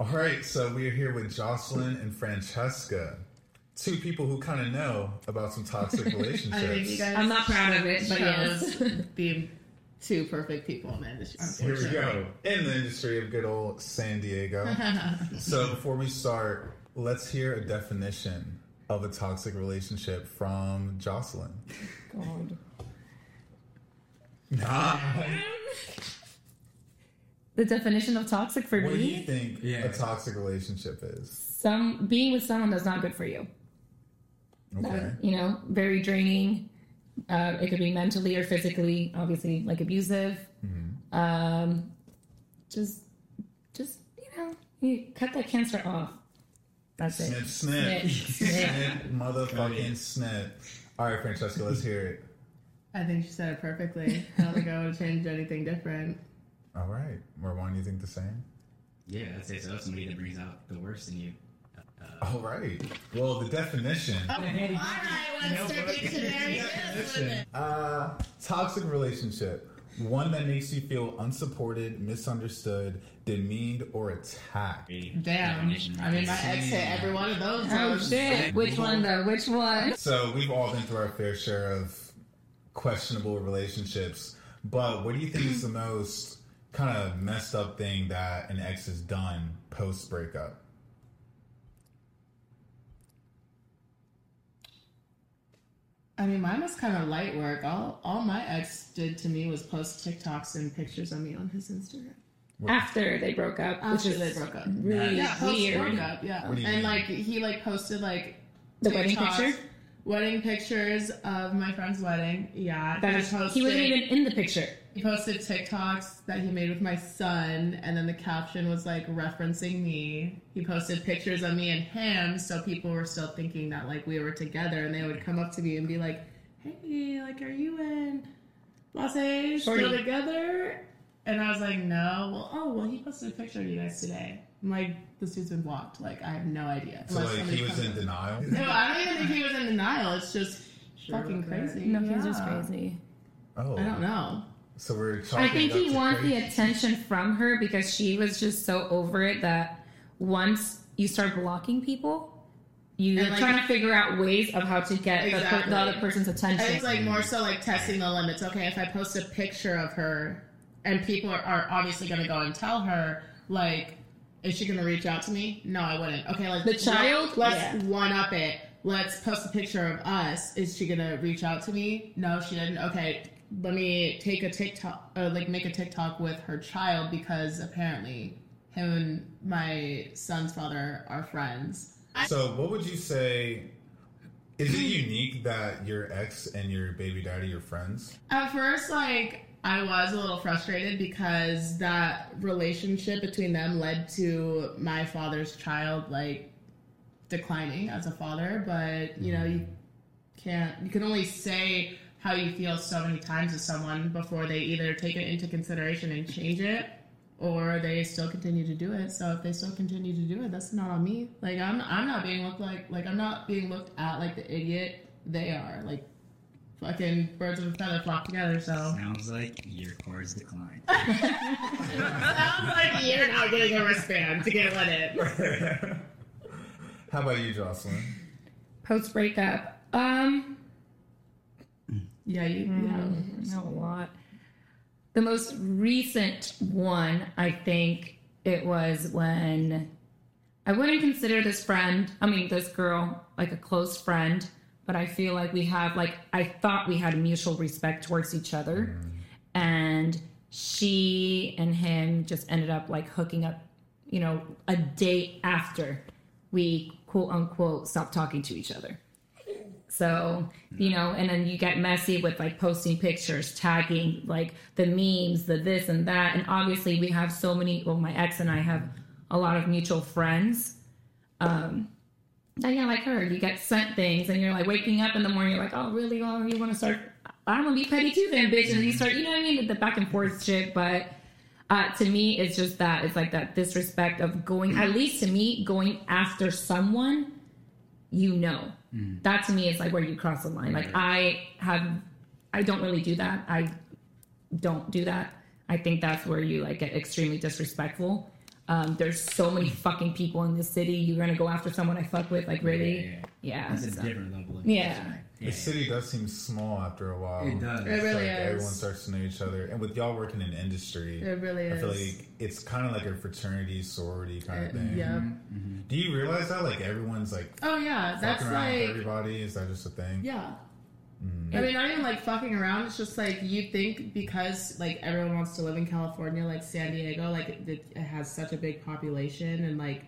All right, so we are here with Jocelyn and Francesca, two people who kind of know about some toxic I think relationships. guys I'm not proud of it, but chose yes. the two perfect people in the industry. Here we go. In the industry of good old San Diego. so before we start, let's hear a definition of a toxic relationship from Jocelyn. God. Nah. The definition of toxic for What do you think Yeah. a toxic relationship is? some being with someone that's not good for you. Okay. That, you know, very draining. Uh, it could be mentally or physically, obviously, like abusive. Mm-hmm. Um, just, just you know, you cut that cancer off. That's it. Snip, snip. Snip, snip. Snip, motherfucking snip. All right, Francesca, let's hear it. I think she said it perfectly. I don't think I would change anything different. All right. Marwan, you think the same? Yeah, I'd say so. Somebody that brings out the worst in you. Uh, All right. Well, the definition. All right, let's start dictionary. Definition. Uh, toxic relationship. One that makes you feel unsupported, misunderstood, demeaned, or attacked. Damn. I mean, my right ex hit every one of those. Oh so- shit! Which one though? Which one? So we've all been through our fair share of questionable relationships. But what do you think is the most kind of messed up thing that an ex has done post breakup? I mean, mine was kind of light work. All all my ex did to me was post TikToks and pictures of me on his Instagram. After they broke up, which After is they broke up. really Yeah, post weird. breakup. Yeah, What do you and mean? like he like posted like The wedding TikToks, picture. wedding pictures of my friend's wedding. Yeah, That he is, posted, he wasn't even in the picture. He posted TikToks that he made with my son, and then the caption was like referencing me. He posted pictures of me and him, so people were still thinking that like we were together, and they would come up to me and be like, "Hey, like, are you and Lasse still Shorty. together?" And I was like, "No." Well, oh, well, he posted a picture of you guys today. I'm like, "This dude's been blocked. Like, I have no idea." So Unless like he was in denial. No, I don't even think he was in denial. It's just fucking crazy. No, he's just crazy. Oh, I don't know. So we're. I think he to wants the attention from her because she was just so over it that once you start blocking people, you're like- trying to figure out ways of how to get the, Exactly. the other person's attention. It's like more so like testing the limits. Okay, if I post a picture of her and people are, are obviously going to go and tell her, like, is she going to reach out to me? No, I wouldn't. Okay, like The child? let's Yeah. one up it. Let's post a picture of us. Is she going to reach out to me? No, she didn't. Okay, let me take a TikTok, uh, like make a TikTok with her child because apparently him and my son's father are friends. So what would you say? Is it unique that your ex and your baby daddy are friends? At first, like, I was a little frustrated because that relationship between them led to my father's child, like, declining as a father. But, you know, you can't, you can only say how you feel so many times with someone before they either take it into consideration and change it or they still continue to do it. So if they still continue to do it, that's not on me. Like I'm I'm not being looked like like I'm not being looked at like the idiot they are. Like fucking birds of a feather flock together, so Sounds like your cards decline. Sounds like you're not getting a wristband to get let in. How about you, Jocelyn? Post breakup. Um, Yeah, you Mm, not a lot. The most recent one, I think it was when I wouldn't consider this friend, I mean, this girl, like a close friend, but I feel like we have, like, I thought we had mutual respect towards each other. And she and him just ended up, like, hooking up, you know, a day after we quote unquote stopped talking to each other. So, you know, and then you get messy with like posting pictures, tagging like the memes, the this and that. And obviously, we have so many, well, my ex and I have a lot of mutual friends. Um, yeah, like her, you get sent things and you're like waking up in the morning, you're like, oh, really? Oh, you want to start? I'm going to be petty too, then, bitch. And you start, you know what I mean? The back and forth shit. But uh, to me, it's just that. It's like that disrespect of going, at least to me, going after someone you know. That to me is like where you cross the line. Like I have, I don't really do that. I don't do that. I think that's where you like get extremely disrespectful. Um, there's so many fucking people in this city. You're gonna go after someone I fuck with, like really? Yeah, Yeah. That's a different level of Yeah. The city does seem small after a while. It does. It It's really like is. Everyone starts to know each other, and with y'all working in industry, It really is. I feel like it's kind of like a fraternity sorority kind of Uh, thing. yeah. Do you realize that like everyone's like Oh yeah, that's fucking with like everybody? Is that just a thing? yeah. Mm. I mean, not even like fucking around. It's just like you think because like everyone wants to live in California, like San Diego, like it, it has such a big population, and like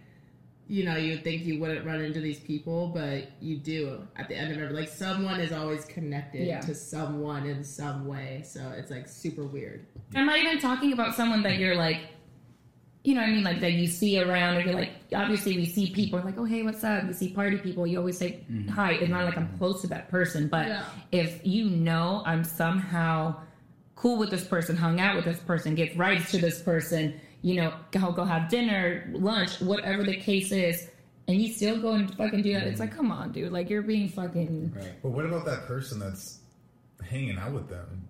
you know, you would think you wouldn't run into these people, but you do at the end of it. Like someone is always connected Yeah. to someone in some way, so it's like super weird. I'm not even talking about someone that you're like, you know what I mean? Like that you see around and you're like, obviously we see people like, oh, hey, what's up? You see party people, you always say mm-hmm. hi. It's not like I'm mm-hmm. close to that person. But Yeah. if you know I'm somehow cool with this person, hung out with this person, get rides to this person, you know, go, go have dinner, lunch, whatever the case is, and you still go and fucking do that, it's like, come on, dude. Like you're being fucking. Right. But what about that person that's hanging out with them?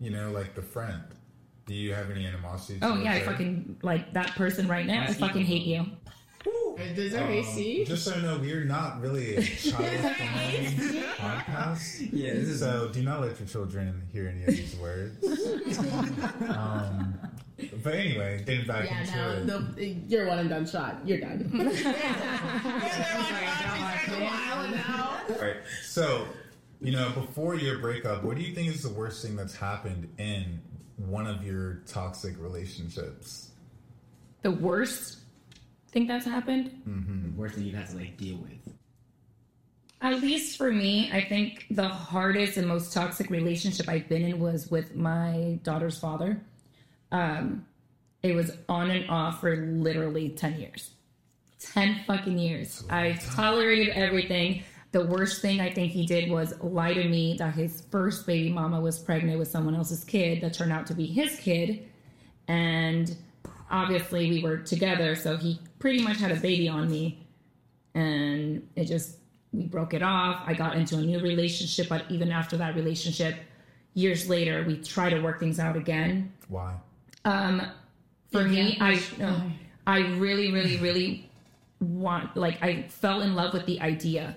You know, like the friend. Do you have any animosity? Oh, yeah, I fucking like that person right now. I That's fucking hate you. Is there Um, AC? Just so you know, we're not really a child-friendly podcast. Yeah, this is So do not let your children hear any of these words. um, but anyway, getting back Yeah, into no, it. the, you're one and done shot. You're done. All right. So, you know, before your breakup, what do you think is the worst thing that's happened in one of your toxic relationships? The worst thing that's happened mm-hmm. the worst thing you've had to like deal with. At least for me, I think the hardest and most toxic relationship I've been in was with my daughter's father. Um, it was on and off for literally 10 years. 10 fucking years. I tolerated everything. The worst thing I think he did was lie to me that his first baby mama was pregnant with someone else's kid that turned out to be his kid. And obviously, we were together, so he pretty much had a baby on me and it just we broke it off. I got into a new relationship, but even after that relationship, years later, we try to work things out again. Why? Um, for me, Yeah. I no, I really, really, really want like I fell in love with the idea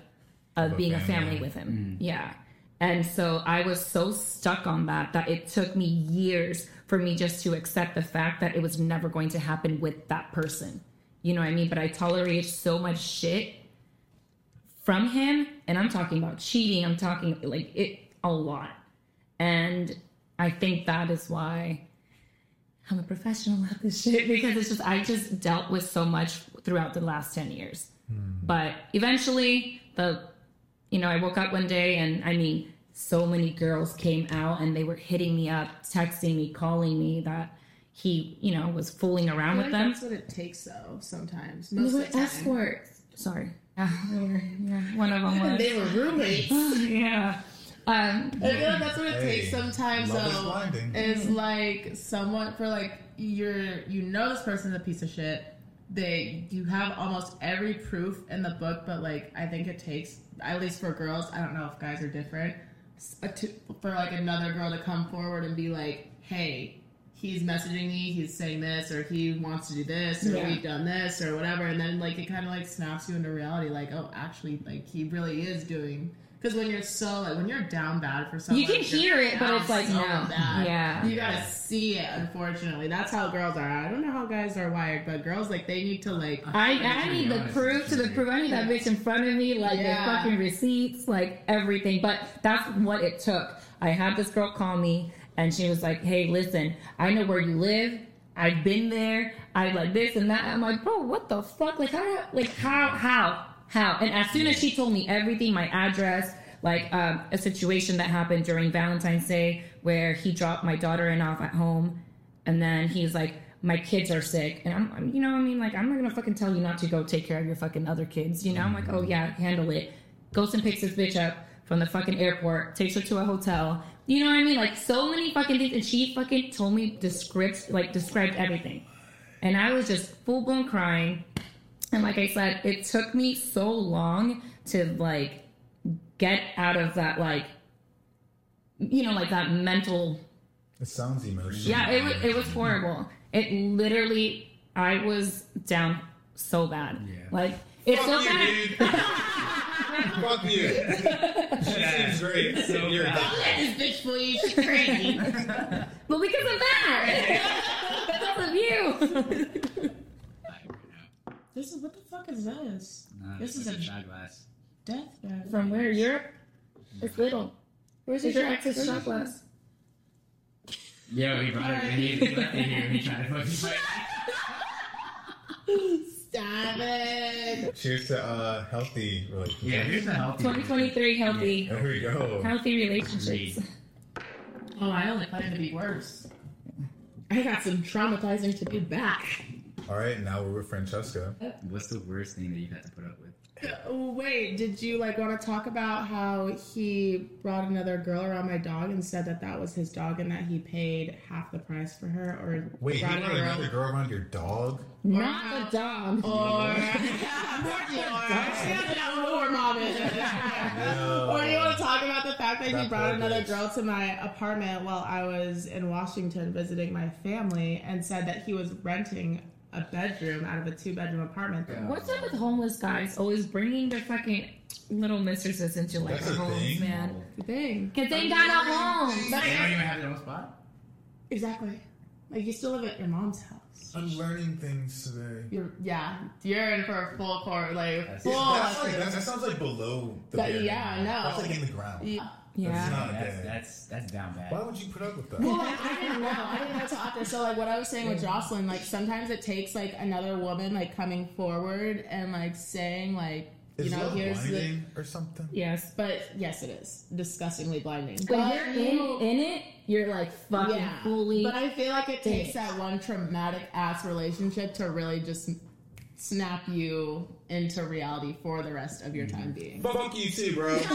of Of a being a family. family with him. Yeah. And so I was so stuck on that that it took me years for me just to accept the fact that it was never going to happen with that person. You know what I mean? But I tolerated so much shit from him, and I'm talking about cheating, I'm talking like it a lot. And I think that is why I'm a professional at this shit because it's just I just dealt with so much throughout the last 10 years. Hmm. But eventually the you know, I woke up one day and I mean so many girls came out and they were hitting me up, texting me, calling me that he, you know, was fooling I around feel with like them. that's what it takes, though. Sometimes, They most were of the time. escorts. Sorry. Yeah, they were, yeah, one of them was. They were roommates. yeah. Um, I feel like that's what it Hey, takes sometimes. love is though, blinding. like someone for like you're you know this person's a piece of shit. They you have almost every proof in the book, but like I think it takes at least for girls. I don't know if guys are different. s- a to, for like another girl to come forward and be like, hey. He's messaging me. He's saying this, or he wants to do this, or Yeah. we've done this, or whatever, and then like it kind of like snaps you into reality. Like, oh, actually, like he really is doing. Because when you're so like when you're down bad for someone, You can hear it, but it's like, so no. bad. Yeah. you gotta see it. Unfortunately, that's how girls are. I don't know how guys are wired, but girls like they need to like. I, I need the proof to the proof. I need that bitch in front of me, like Yeah. the fucking receipts, like everything. But that's what it took. I had this girl call me, and she was like, "Hey, listen, I know where you live. I've been there. I like this and that." I'm like, "Bro, what the fuck? Like how? Like how? How? How?" And as soon as she told me everything, my address, like um, a situation that happened during Valentine's Day where he dropped my daughter in off at home, and then he's like, "My kids are sick," and I'm, I'm- you know, what I mean, like, I'm not gonna fucking tell you not to go take care of your fucking other kids, you know? I'm like, "Oh yeah, handle it." Goes and picks this bitch up from the fucking airport, takes her to a hotel. You know what I mean? Like so many fucking things, and she fucking told me script, like described everything, and I was just full blown crying. And like I said, it took me so long to like get out of that like you know like that mental It sounds emotional. yeah it was, it was horrible it literally I was down so bad. Yeah. Like it's so Fuck you, bad. dude. Fuck you. She seems great. So You're bad. that. This bitch believes she's crazy. Well, because of that. because of you. This is what the fuck is this? Nah, This is a a- shot glass. Death bed. From where? Europe? It's little. Where's Is your your ex's shot glass? Yeah, he brought it. He, he left it here. He tried to fucking fight. Stop it. Cheers to uh, healthy relationships. Yeah, here's the healthy. 2023 healthy. There we go. Healthy relationships. Oh, I only planned to be worse. I got some traumatizing to be back. All right, now we're with Francesca. What's the worst thing that you've had to put up with? Oh, wait, did you like want to talk about how he brought another girl around my dog and said that that was his dog and that he paid half the price for her, or Wait, you brought brought girl- another girl around your dog? Not the dog. or or mom. Or do you want to talk about the fact that he brought poor another bitch. girl to my apartment while I was in Washington visiting my family and said that he was renting a bedroom out of a two bedroom apartment? What's up with homeless guys always bringing their fucking little mistresses into like That's a homes, thing? man? The thing. Because they got no home. They don't even have their own spot. Exactly. Like you still live at your mom's house. I'm learning things today. You're yeah, you're in for a full court, like That's- full. That's like, that, that sounds like below the That- yeah, no. That's like in the ground. Yeah. That's Yeah. not That's, okay. that's that's down bad. Why would you put up with that? Well, like, I didn't know. I didn't know until after. So, like, what I was saying with Jocelyn, like, sometimes it takes like another woman like coming forward and like saying like, you Is know, love here's the. blinding or something? Yes. But yes, it is disgustingly blinding. When But you're in, in it, you're like fucking yeah, fully. But I feel like it takes Bitch. that one traumatic ass relationship to really just snap you into reality for the rest of your mm-hmm. time being. Fuck you too, bro.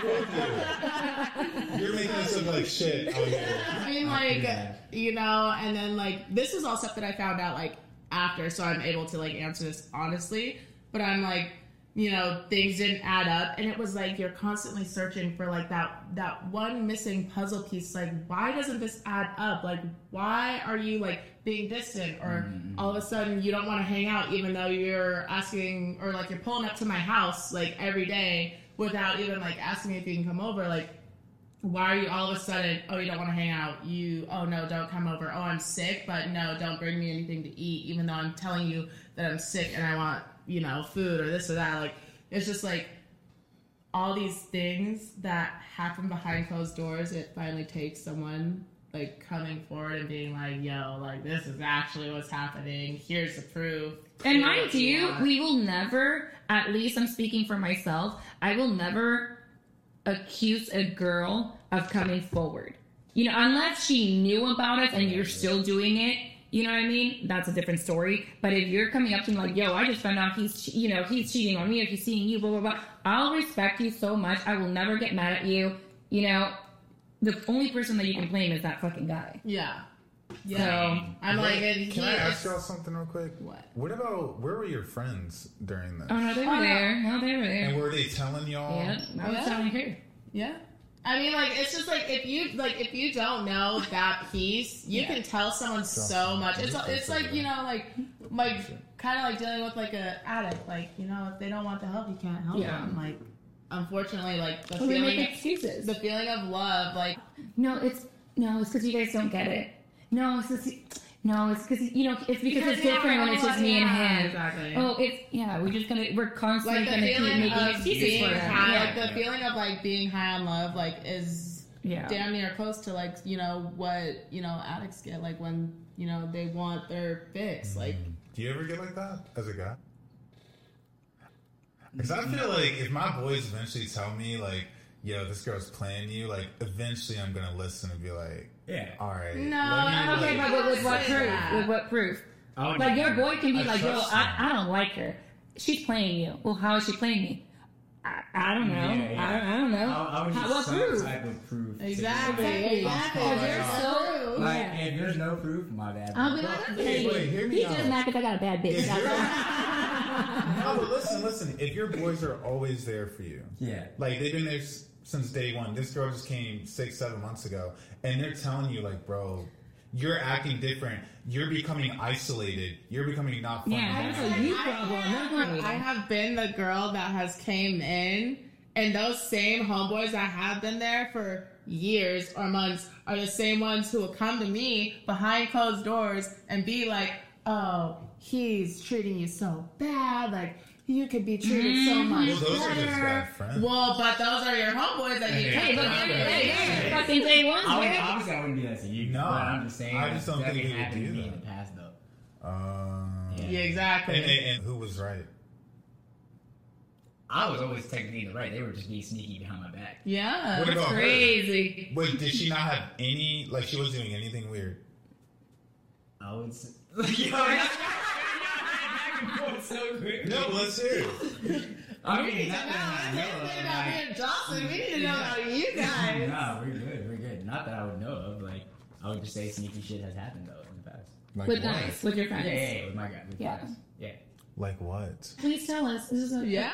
You. You're making us look like shit out here. I mean, like, you know, and then like this is all stuff that I found out like after, so I'm able to like answer this honestly. But I'm like, you know, things didn't add up, and it was like you're constantly searching for like that that one missing puzzle piece. Like, why doesn't this add up? Like, why are you like being distant, or mm-hmm. all of a sudden you don't want to hang out, even though you're asking, or like you're pulling up to my house like every day without even like asking me if you can come over, like why are you all of a sudden oh you don't want to hang out. You oh no don't come over. Oh i'm sick but no don't bring me anything to eat even though i'm telling you that i'm sick and i want you know food or this or that like it's just like all these things that happen behind closed doors it finally takes someone like coming forward and being like yo like this is actually what's happening. Here's the proof. And mind what you, we will never, at least I'm speaking for myself, I will never accuse a girl of coming forward. You know, unless she knew about us and you're still doing it, you know what I mean? That's a different story. But if you're coming up to me like, yo, I just found out he's, you know, he's cheating on me or he's seeing you, blah, blah, blah, I'll respect you so much. I will never get mad at you. You know, the only person that you can blame is that fucking guy. yeah yeah So, i'm like and Can he I is- ask y'all something real quick? What? What about where were your friends during this? Oh, no, they were Oh, there. No, they were there. And were they telling y'all? Yeah, I was oh, Yeah. telling her. Yeah. I mean, like it's just like if you like if you don't know that piece, you Yeah. can tell someone so much. It's it's like you know like like kind of like dealing with like a addict. Like you know if they don't want the help, you can't help Yeah. them. Like unfortunately, like the Well, they make feeling excuses. the feeling of love, like No, it's no, it's because you guys don't get it. No, it's because no, it's because you know, it's because, it's different when it's just me and yeah, him. Exactly. Oh, it's yeah, we're just gonna we're constantly like gonna keep making of excuses being for them. high, Yeah. like the feeling of like being high on love, like is yeah. damn near close to like you know what you know addicts get like when you know they want their fix mm-hmm. like Do you ever get like that as a guy? Because I feel like if my boys eventually tell me like, "Yo, this girl's playing you," like eventually I'm gonna listen and be like, Yeah. "All right, No, let me, Okay, like- but with, with what proof? that. With what proof? I would Like your boy can be I like, yo, I. I don't like her. She's playing you. Well, how is she playing me? I, I don't know. Yeah, yeah. I, don't, I don't know. I, I would How- just what some proof? type of proof. Exactly. Exactly. Exactly. I'll There's so- Like, Yeah. if there's no proof, my bad. I'll be Well, like, hey, okay, wait, hear me he out. just mad because I got a bad bitch. If That's you're- all. no, but listen, listen. If your boys are always there for you, Yeah. like they've been there s- since day one. This girl just came six, seven months ago, and they're telling you like, "Bro, You're acting different. You're becoming isolated. You're becoming not fun. Yeah, anymore. that's a you I problem. have- I have been the girl that has came in, and those same homeboys that have been there for years or months are the same ones who will come to me behind closed doors and be like, "Oh, he's treating you so bad. Like you could be treated so much Well, those are better." just bad friends. Well, but those are your homeboys that you. Hey, but can't they're, remember. hey, they're fucking day one, I would, man. obviously, I wouldn't do that to you. No, but I'm just saying. I just don't think he would happened do to me in the past, though. Uh, Yeah. Yeah, exactly. and, and, and who was right? I was always technically in the right. They were just being sneaky behind my back. yeah. What about her? Crazy. Wait, did she not have any? Like she was doing anything weird? I would. Say, Yo, that's- going so quick. No, let's hear. it. I We need mean, to not know. that I know of, about like- me and Jocelyn. We need to know about you guys. No, we're good. We're good. Not that I would know of. Like, I would just say sneaky shit has happened though in the past. Like With what? guys, with your Yeah, friends. yeah, yeah with my guy. With Yeah. friends. Yeah. Like what? Please tell us. This is a Yeah.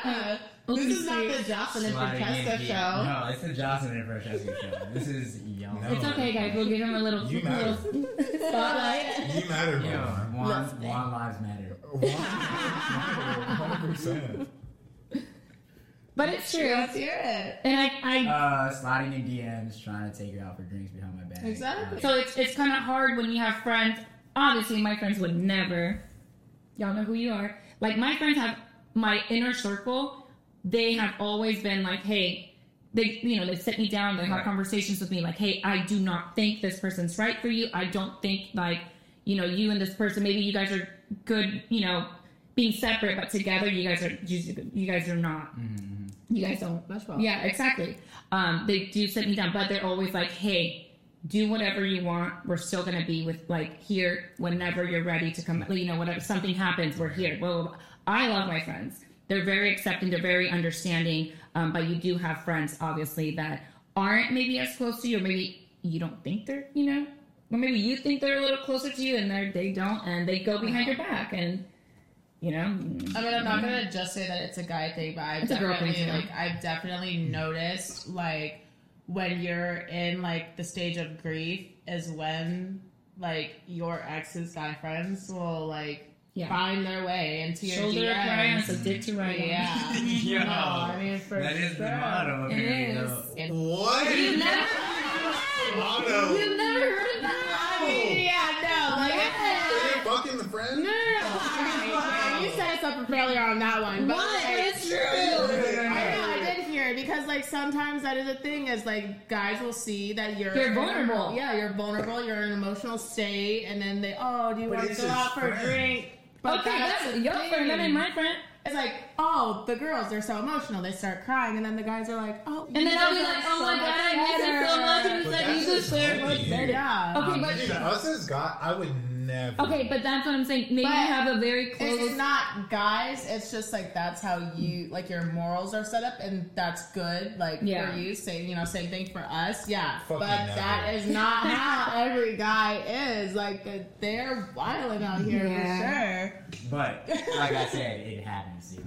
uh, This is not the space. Jocelyn and Sliding Francesca show. No, it's the Johnson and Francesca show. This is young. No. It's okay, guys. We'll give him a little, You little spotlight. You matter, Yo, bro. one, Let's- one lives matter. Hundred percent. But it's true. Let's hear it. And I, I Uh, sliding in DMs, trying to take her out for drinks behind my back. Exactly. Uh, So it's it's kind of hard when you have friends. Obviously, my friends would never. Y'all know who you are. Like my friends have my inner circle. They have always been like, hey, they you know they sit me down. They have Right. conversations with me like, hey, I do not think this person's right for you. I don't think like you know you and this person. Maybe you guys are good. You know, being separate but together, you guys are you, you guys are not. You guys don't. That's well. Yeah, exactly. Um, they do sit me down, but they're always like, "Hey, do whatever you want. We're still gonna be with like here whenever you're ready to come. You know, whatever something happens, we're here." Blah, blah, blah. I love my friends. They're very accepting. They're very understanding. Um, but you do have friends, obviously, that aren't maybe as close to you, or maybe you don't think they're, you know, or maybe you think they're a little closer to you, and they they don't, and they go behind your back, and you know. I mean, I'm not gonna just say that it's a guy thing, but I've It's a girl thing, definitely like I've definitely noticed like when you're in like the stage of grief is when like your ex's guy friends will like Yeah. find their way into your Shoulder to DMs. it's a dick to ride on. Yeah. Yo, no, I mean for that is the sure. motto. It apparently, is. What? You've never, Motto. you've never heard Are you fucking the friend? no, no, no. Alright, You set us up failure on that one, but What? like, It's true. I know, I did hear it because like sometimes that is a thing is like guys will see that you're You're vulnerable. Yeah, you're vulnerable. You're in an emotional state, and then they oh, do you But want to go out for a drink? But Okay, that's the your thing. friend. That ain't my friend. It's like oh, the girls they're so emotional. They start crying, and then the guys are like oh, And then I'll be like, oh my god, I miss him so much. And But he's like, that's you just just shared funny. better. Yeah. Okay, but Dude, us as God, I would never. okay, but that's what I'm saying. Maybe But you have a very close. It's close. not guys. It's just like that's how you like your morals are set up, and that's good. Like Yeah. for you, same you know, same thing for us. Yeah, Fucking but never. that is not how every guy is. Like they're wilding out here Yeah. for sure. But like I said, it happens.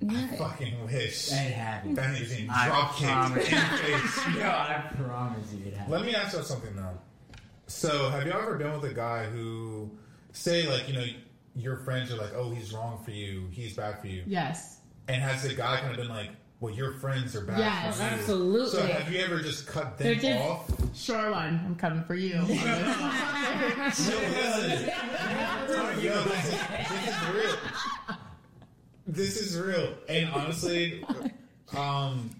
Dude. I fucking wish. It happens. That is in I drop kicked in promise. the face. Yo, I promise you, it happens. Let me ask you something though. So, have you ever been with a guy who, say, like you know, your friends are like, "Oh, he's wrong for you. He's bad for you," Yes. and has the guy kind of been like, "Well, your friends are bad Yes, for you." absolutely. So, have you ever just cut them just- off? Sure one. I'm coming for you. Listen, yo, this is, this is real. This is real, and honestly, um,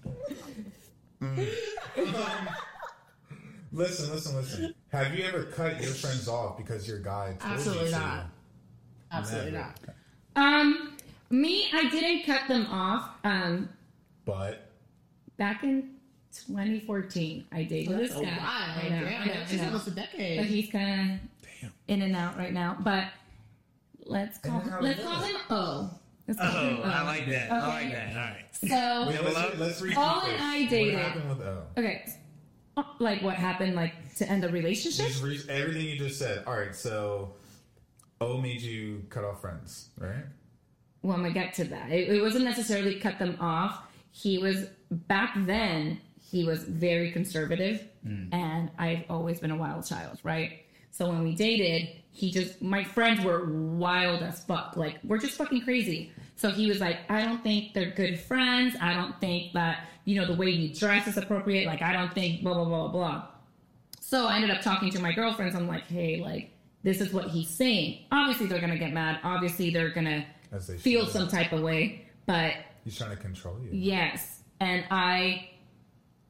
mm, um, listen, listen, listen. Have you ever cut your friends off because your guy told Absolutely you to? not. Absolutely Never. not. Um, me, I didn't cut them off. Um, But back in 2014, I dated this Oh, guy. wow. I know, I Damn, know, I It's know. almost a But decade. he's kind of in and out right now. But let's call In and out let's call him O. Let's call him O. that. I like that. All right. So wait, let's, let's repeat All this. I dated- What happened with O? okay, like what happened, like to end a relationship? Just re- everything you just said. All right, so O made you cut off friends, right? Well, I'm gonna get to that. It, it wasn't necessarily cut them off. He was back then. He was very conservative, mm. and I've always been a wild child, right? So when we dated, he just my friends were wild as fuck. Like we're just fucking crazy. So he was like, I don't think they're good friends. I don't think that you know the way you dress is appropriate. Like I don't think blah blah blah blah. So I ended up talking to my girlfriends. I'm like, hey, like this is what he's saying. Obviously they're gonna get mad. Obviously they're gonna they feel should. some type of way. But He's trying to control you. Yes. And I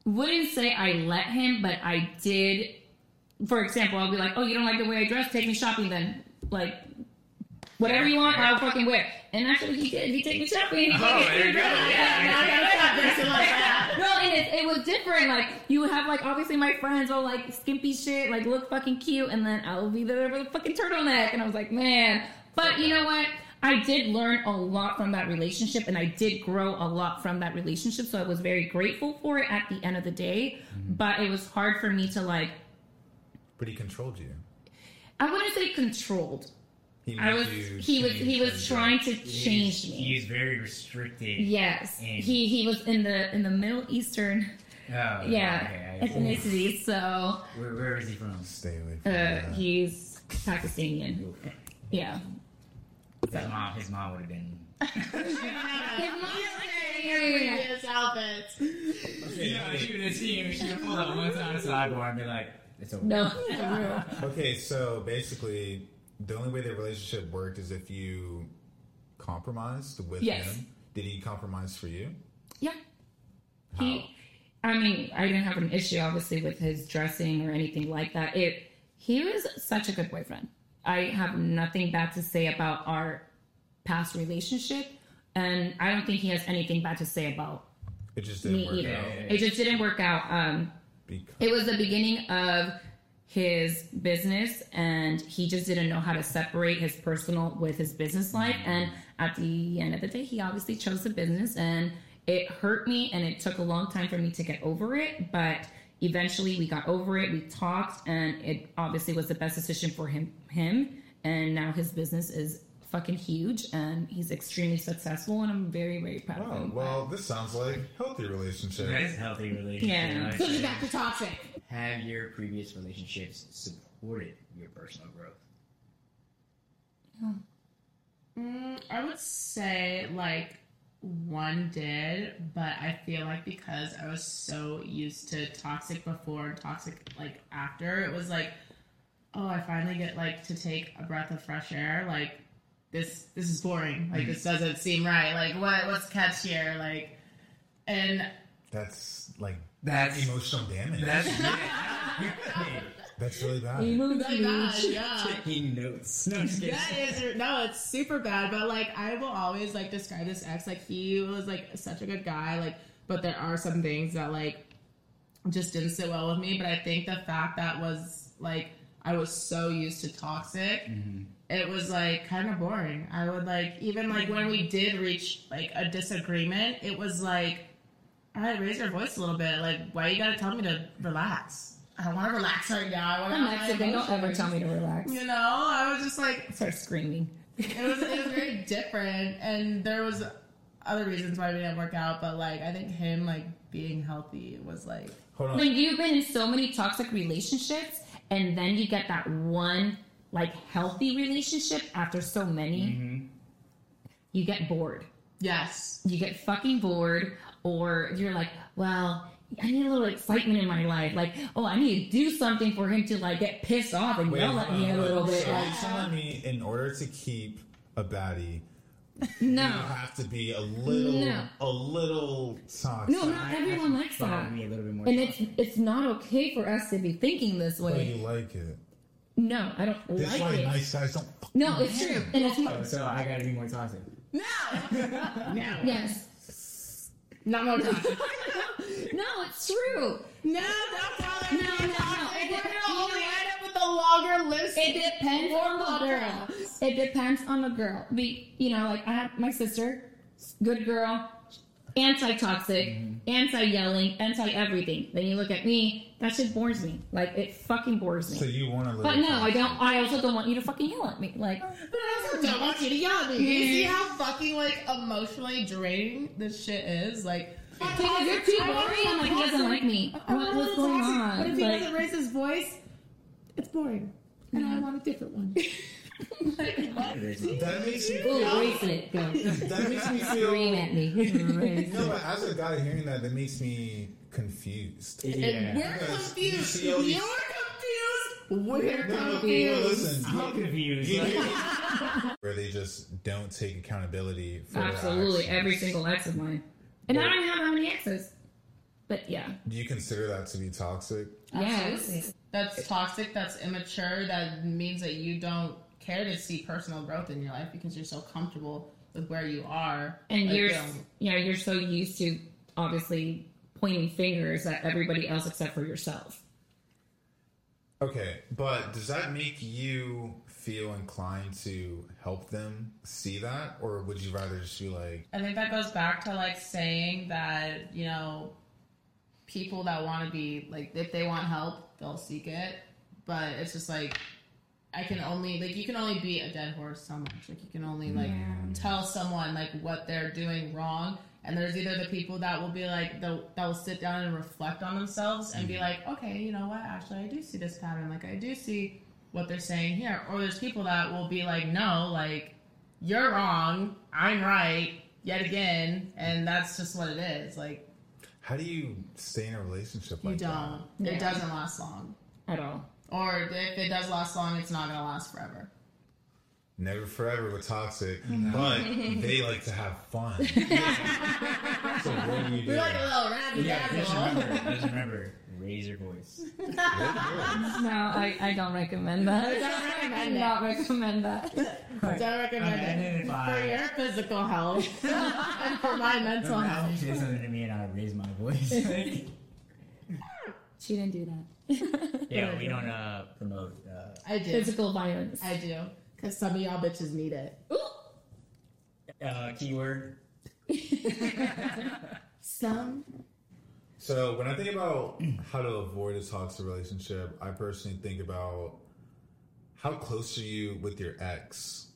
wouldn't say I let him, but I did. For example, I'll be like, oh, you don't like the way I dress? Take me shopping then. Like, whatever you want, I'll fucking wear. And actually, he did. He took me shopping. Oh, there you go. No, and it, it was different. Like, you would have, like, obviously my friends all, like, skimpy shit, like, look fucking cute, and then I'll be there with a fucking turtleneck. And I was like, man. But you know what? I did learn a lot from that relationship, and I did grow a lot from that relationship. So I was very grateful for it at the end of the day. Mm-hmm. But it was hard for me to, like, But he controlled you. I wouldn't say controlled. He I was, he was, he was trying dress. to change me. He's very restricted. Yes, he he was in the in the Middle Eastern, Oh, yeah, okay, I- ethnicity. So Where, where is he from? Stay away from uh, that. he's Pakistani. Yeah. His mom, his mom would have been. Previous outfits. Yeah, she would have seen. She would have pulled up one time sidebar and be like, "It's over." No. Okay, so basically, the only way the relationship worked is if you compromised with Yes. him. Did he compromise for you? Yeah. How? He, I mean, I didn't have an issue obviously with his dressing or anything like that. It, he was such a good boyfriend. I have nothing bad to say about our past relationship, and I don't think he has anything bad to say about It just didn't me work either. out. It just didn't work out. Um, Because it was the beginning of his business and he just didn't know how to separate his personal with his business life and at the end of the day he obviously chose the business and it hurt me and it took a long time for me to get over it but eventually we got over it we talked and it obviously was the best decision for him him and now his business is fucking huge and he's extremely successful and i'm very very proud of Oh, him well, this sounds like healthy relationship. That is a healthy relationship. Yeah. I'd So he's back to toxic. Have your previous relationships supported your personal growth? Mm, I would say like one did, but I feel like because I was so used to toxic before and toxic like after, it was like, oh, I finally get like to take a breath of fresh air. Like this, this is boring. Like this doesn't seem right. Like what, what's the catch here? Like, and That's like That's emotional damage. that's That's really bad. like that, yeah. taking notes. No, I'm just kidding. That is no, it's super bad. But like, I will always like describe this ex like he was like such a good guy. Like, but there are some things that like just didn't sit well with me. But I think the fact that was like I was so used to toxic, mm-hmm. it was like kind of boring. I would like even like when we did reach like a disagreement, it was like, all right, raise your voice a little bit. Like, why you gotta tell me to relax? I don't want to relax right now. I wanna i'm have my mexican don't ever tell me to relax You know, I was just like, start screaming it was it was very different, and there was other reasons why we didn't work out. But like, I think him like being healthy was like, Hold on. when you've been in so many toxic relationships and then you get that one like healthy relationship after so many mm-hmm. you get bored yes, you get fucking bored or you're like well i need a little excitement in my life like oh i need to do something for him to like get pissed off and Wait, yell at me on, a little uh, bit So like you're telling me in order to keep a baddie, no you have to be a little, No. a little toxic. no not everyone likes Follow that me a little bit more. and it's it's not okay for us to be thinking this way. But way you like it. no i don't That's like why it nice guys don't. no it's true and it's Oh, so I gotta be more toxic. no, no, yes not more toxic. no it's true No, don't tell her. No, no, no. We're It gonna only you know end up with a longer list. It depends on the girl. It depends on the girl. Be you know, like I have my sister, good girl, anti-toxic, mm-hmm. anti-yelling, anti-everything. Then you look at me, that shit bores me. Like it fucking bores me. So you want to live. but no, I don't. I also don't want you to fucking yell at me. Like But I also don't want you to yell at me. You see how fucking like emotionally draining this shit is? Like, because you're too boring. I'm like he doesn't like me. I'm What, a what's going on? But if he Like, doesn't raise his voice, it's boring. And I want a different one. That makes me Ooh, bracelet, go. that makes me Scream feel. at me. No, but as a guy hearing that, that makes me confused. And Yeah. we're confused. You these... You're confused. We're No, no, confused. listen, I'm confused. you- you- where they just don't take accountability for their Absolutely, actions. every single ex of mine. And I don't even have that many exes. But yeah. Do you consider that to be toxic? Yes. That's toxic. That's immature. That means that you don't care to see personal growth in your life because you're so comfortable with where you are. And Like, you're, you know, you're so used to obviously pointing fingers at everybody else except for yourself. Okay, but does that make you feel inclined to help them see that, or would you rather just be like, I think that goes back to like saying that you know people that want to be like if they want help they'll seek it, but it's just like I can only like you can only beat a dead horse so much. Like you can only like Yeah. tell someone like what they're doing wrong. And there's either the people that will be like the that will sit down and reflect on themselves and be mm-hmm. like, okay, you know what? Actually, I do see this pattern. Like I do see what they're saying here. Or there's people that will be like, no, like you're wrong, I'm right, yet again, and that's just what it is. Like how do you stay in a relationship like you don't. Yeah. It doesn't last long. At all. Or if it does last long, it's not gonna last forever. Never forever with toxic, mm-hmm. but they like to have fun. so what do you do? We're like a little rabbit yeah, just remember, just remember, raise your voice. No, I, I don't recommend that. Don't I recommend do it. not recommend that. Don't recommend it Identify. for your physical health and for my mental Now health. you say something to me and I raise my voice. She didn't do that. Yeah, we don't uh, promote. Uh, I do. Physical violence. I do. Because some of y'all bitches need it. uh, keyword. Some. So when I think about how to avoid a toxic relationship, I personally think about how close are you with your ex.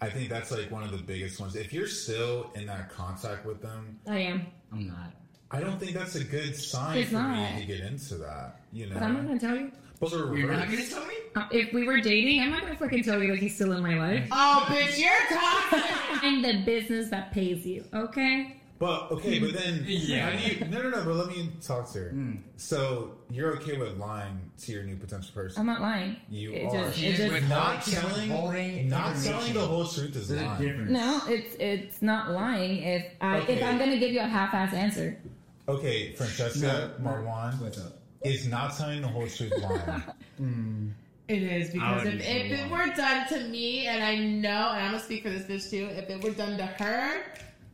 I think that's like one of the biggest ones. If you're still in that contact with them, I am. I'm not. I don't think that's a good sign It's for not. me to get into that. You know, But I'm not gonna tell you. but the You're not gonna tell me? Uh, if we were dating, I'm not gonna fucking tell you that he's still in my life. Oh, bitch, you're toxic. I'm the business that pays you, okay? But okay, but then Yeah. how do you, no, no, no. But let me talk to her. Mm. So you're okay with lying to your new potential person? I'm not lying. You it are. Just, She it is just, not telling, not telling the whole truth is There's lying. no, it's it's not lying. If I Okay. if I'm gonna give you a half-ass answer, Okay, Francesca No. Marwan What's up? Is not telling the whole truth lying. It is because if, if it were done to me, and I know, and I'm gonna speak for this bitch too, if it were done to her,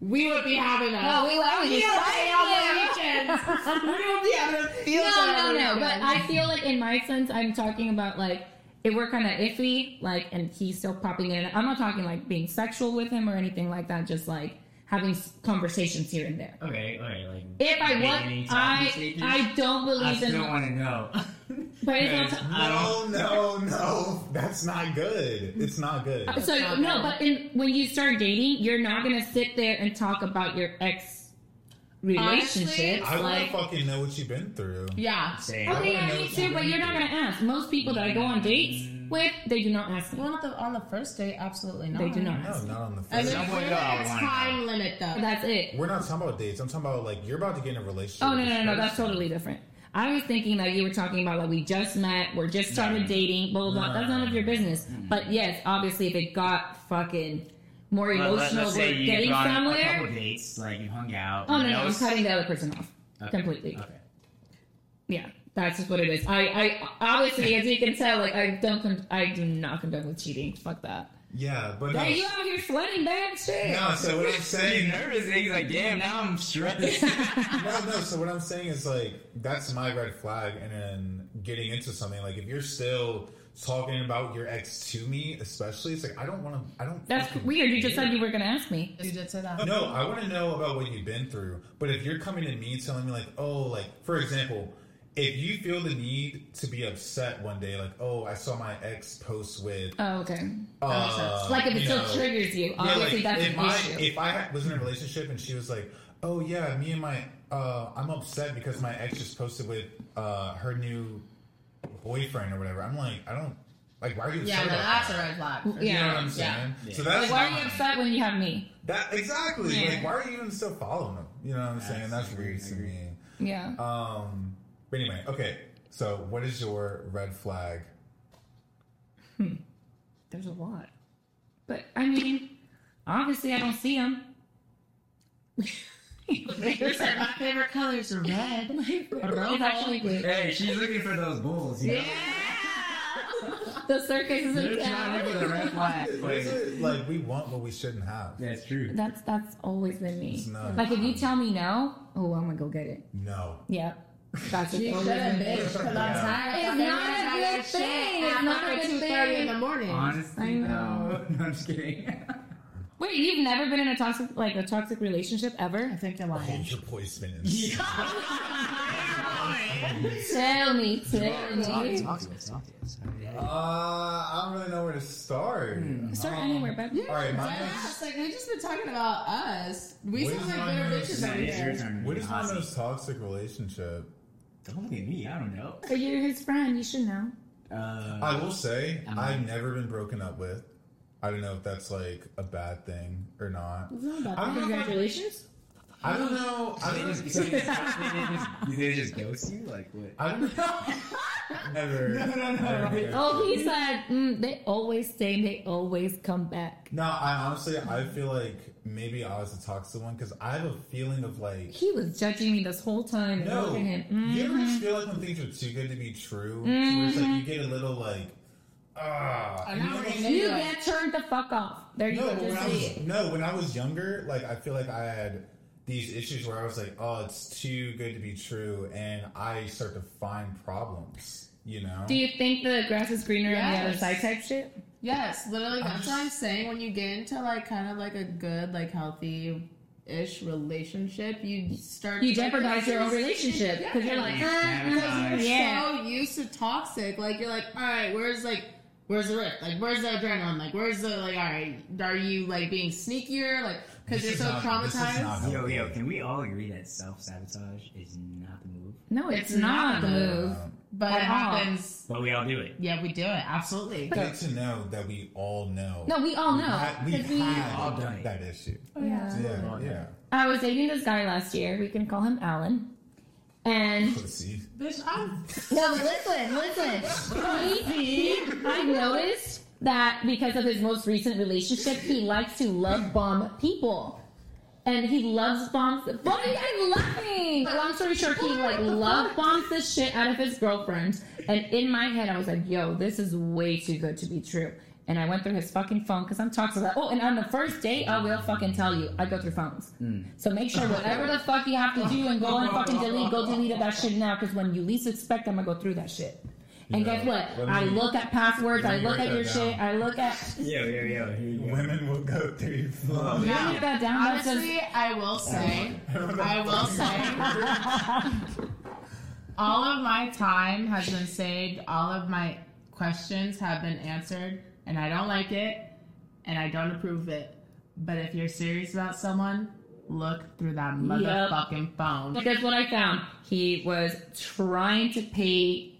we would be having a. Oh, we would- I would be field day on the weekends. we would be having a field no, day no, on the no. But. I feel like in my sense, I'm talking about like if we're kind of iffy, like, and he's still popping in. I'm not talking like being sexual with him or anything like that. Just like having conversations here and there. Okay, okay, like. If I want, I stages? I don't I believe in. still want to know. But it's not. I don't. No, no, no. That's not good. It's not good. So not no, good. but in, when you start dating, you're not gonna sit there and talk about your ex relationships. I want like, to fucking know what you've been through. yeah. Same. I okay, wanna yeah, me too. But you're not gonna ask. Most people that I go on dates with, they do not ask me. Well, on the, on the first date, absolutely not. They do not No, ask. not on the And first. there's Someone really go, I a wanna time limit though. That's it. We're not talking about dates. I'm talking about like you're about to get in a relationship. Oh no, no, no, no. That's totally different. I was thinking that you were talking about like we just met, we're just started No. dating, blah blah blah. No. That's none of your business. But yes, obviously, if it got fucking more Well, emotional, let's say we're you've getting gone a somewhere. couple dates, like you hung out. Oh no, you no, know, I'm cutting the other person off okay, completely. Okay. Yeah, that's just what it is. I, I obviously, as you can tell, like I don't, con- I do not condone with cheating. Fuck that. Yeah, but no. You out here sweating bad shit. No, so what I'm saying. nervous. He's like, damn, now I'm stressed. no, no. So what I'm saying is like that's my red flag, and then getting into something like if you're still talking about your ex to me, especially, it's like I don't want to. I don't. That's weird. You just said you were gonna ask me. You did say that. No, I want to know about what you've been through. But if you're coming to me telling me like, oh, like for example, if you feel the need to be upset one day, like, oh, I saw my ex post with, Oh, okay. uh. Like if it still know, triggers you, Yeah, obviously like, that's if an I issue. if I was in a relationship and she was like, "Oh yeah, me and my uh, I'm upset because my ex just posted with uh, her new boyfriend or whatever." I'm like, I don't Like, why are you Yeah, upset no, about that's a red flag. for Yeah. You know what I'm saying? Yeah. So that's Like, why are you upset when you have me? That exactly. Yeah. Like, why are you even still following them? You know what I'm saying? That's That's weird to me. Yeah. Um, but anyway, okay. So, what is your red flag? Hmm. There's a lot. But I mean, obviously I don't see them. My favorite colors are red. It's actually good. Hey, she's looking for those bulls. You know? The circus is They're in trying to town. get the red flag. Is like we want what we shouldn't have? That's true. That's that's always been me. It's not. Like if you tell me no, oh I'm gonna go get it. No. Yep. That's You always should have, been me. bitch, because I'm tired. It's of not a good thing. shit It's at not a good 2:30 in the morning. Honestly, I know. no. No, I'm just kidding. Wait, you've never been in a toxic like a toxic relationship ever? I think you're Oh, lying. your poison. Tell me, tell me. Talk to us. Talk to us. Uh, I don't really know where to start. Start anywhere, baby. All right, my Yeah, next. like we just been talking about us. We What sound like my bitter next- bitches over here. What is my Ozzy. most toxic relationship? Don't look at me. I don't know. But you're his friend. You should know. Uh, I will say Um, I've never been broken up with. I don't know if that's like a bad thing or not. It's not about I don't know. If I, Congratulations. I don't know. I they don't just, so they just, they just, they just ghost you? Like what? I don't Never. No, no, no, Never. Oh, he said mm, they always stay. They always come back. No, I honestly, I feel like maybe I was the toxic one because I have a feeling of like. He was judging me this whole time. and No, Look at him. you ever just Mhm. feel like when things are too good to be true, where it's like you get a little like, ah. I'm you not know, like- You get turned the fuck off. There you No, go. when I was no, when I was younger, like I feel like I had these issues where I was like, oh, it's too good to be true, and I start to find problems. You know? Do you think the grass is greener on the other side type shit? Yes, literally. I'm That's what I'm saying. When you get into like kind of like a good, like healthy ish relationship, you start You jeopardize your own relationship because you're like, Yeah. ah, you're yeah. so used to toxic. Like you're like, all right, where's like, where's the rift? Like, where's the adrenaline? Like, where's the like, all right, are you like being sneakier? Like, because This you're so not- traumatized. Yo, yo, can we all agree that self sabotage is not the move? No, it's, It's not not the the move. but it happens. But we all do it. Yeah, we do it absolutely. Good to know that we all know. No, we all know. we've 'Cause we- had all done that issue. Oh, yeah. Yeah, yeah. I was dating this guy last year. We can call him Alan. And Pussy. Bitch, I'm no, listen, listen. He, I noticed that because of his most recent relationship, he likes to love bomb people. And he loves bombs. Why are you guys laughing? Long story short, he like love bombs the shit out of his girlfriend. And in my head, I was like, "Yo, this is way too good to be true." And I went through his fucking phone because I'm toxic. Oh, and on the first date, I will fucking tell you, I go through phones. Hmm. So make sure whatever the fuck you have to do and go and fucking delete, go delete that shit now. Because when you least expect, I'm gonna go through that shit. And Yeah. guess what? Let me- I look at passwords. I look at your that shit. I look at. Yo, yo, yo. Here you go. Women will go through your phone. You Now, write that down. That's just- honestly, I will oh say, I will say, all of my time has been saved. All of my questions have been answered, and I don't like it, and I don't approve it. But if you're serious about someone, look through that motherfucking phone. Guess what I found? He was trying to pay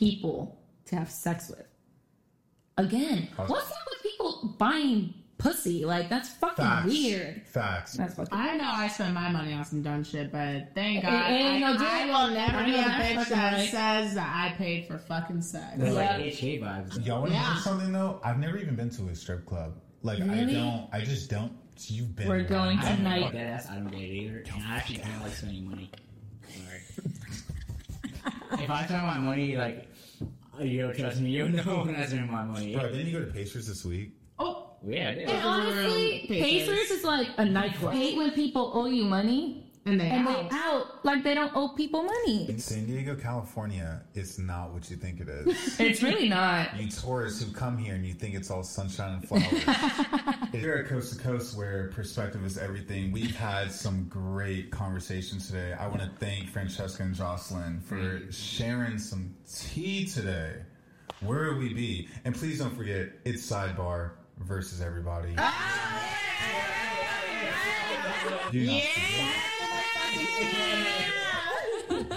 people to have sex with. Again, what's up with people buying pussy? Like that's fucking Facts. weird. Facts. That's fucking. I know I spend my money on some dumb shit, but thank It God ain't I, no I deal. will never be know a that's bitch that right. says that I paid for fucking sex. They're Yeah. like HA vibes. Y'all want to Yeah. hear something though? I've never even been to a strip club. Like I don't. I just don't. You've been. We're around. going I don't tonight. like. I don't get it either. And I actually kind of like spending money. Sorry. if I spend my money, like, you don't trust me, you don't know when I spend my money. Bro, didn't you go to Pacers this week? Oh, Yeah, I did. And honestly, Pacers. Pacers is like a nightclub. Hate when people owe you money and they and out. they out like they don't owe people money. In San Diego, California, it's not what you think it is. It's really not. you tourists who come here and you think it's all sunshine and flowers. if you're at coast to coast where perspective is everything, we've had some great conversations today. I want to thank Francesca and Jocelyn for sharing some tea today. Where would we be? And please don't forget, it's sidebar versus everybody. Ah! Do not forget.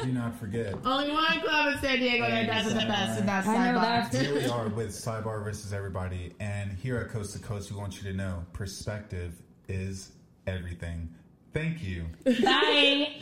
Do not forget. Only one club in San Diego that does it the best, and that's I know Sidebar. that. Here we are with Sidebar versus everybody, and here at Coast to Coast, we want you to know perspective is everything. Thank you. Bye.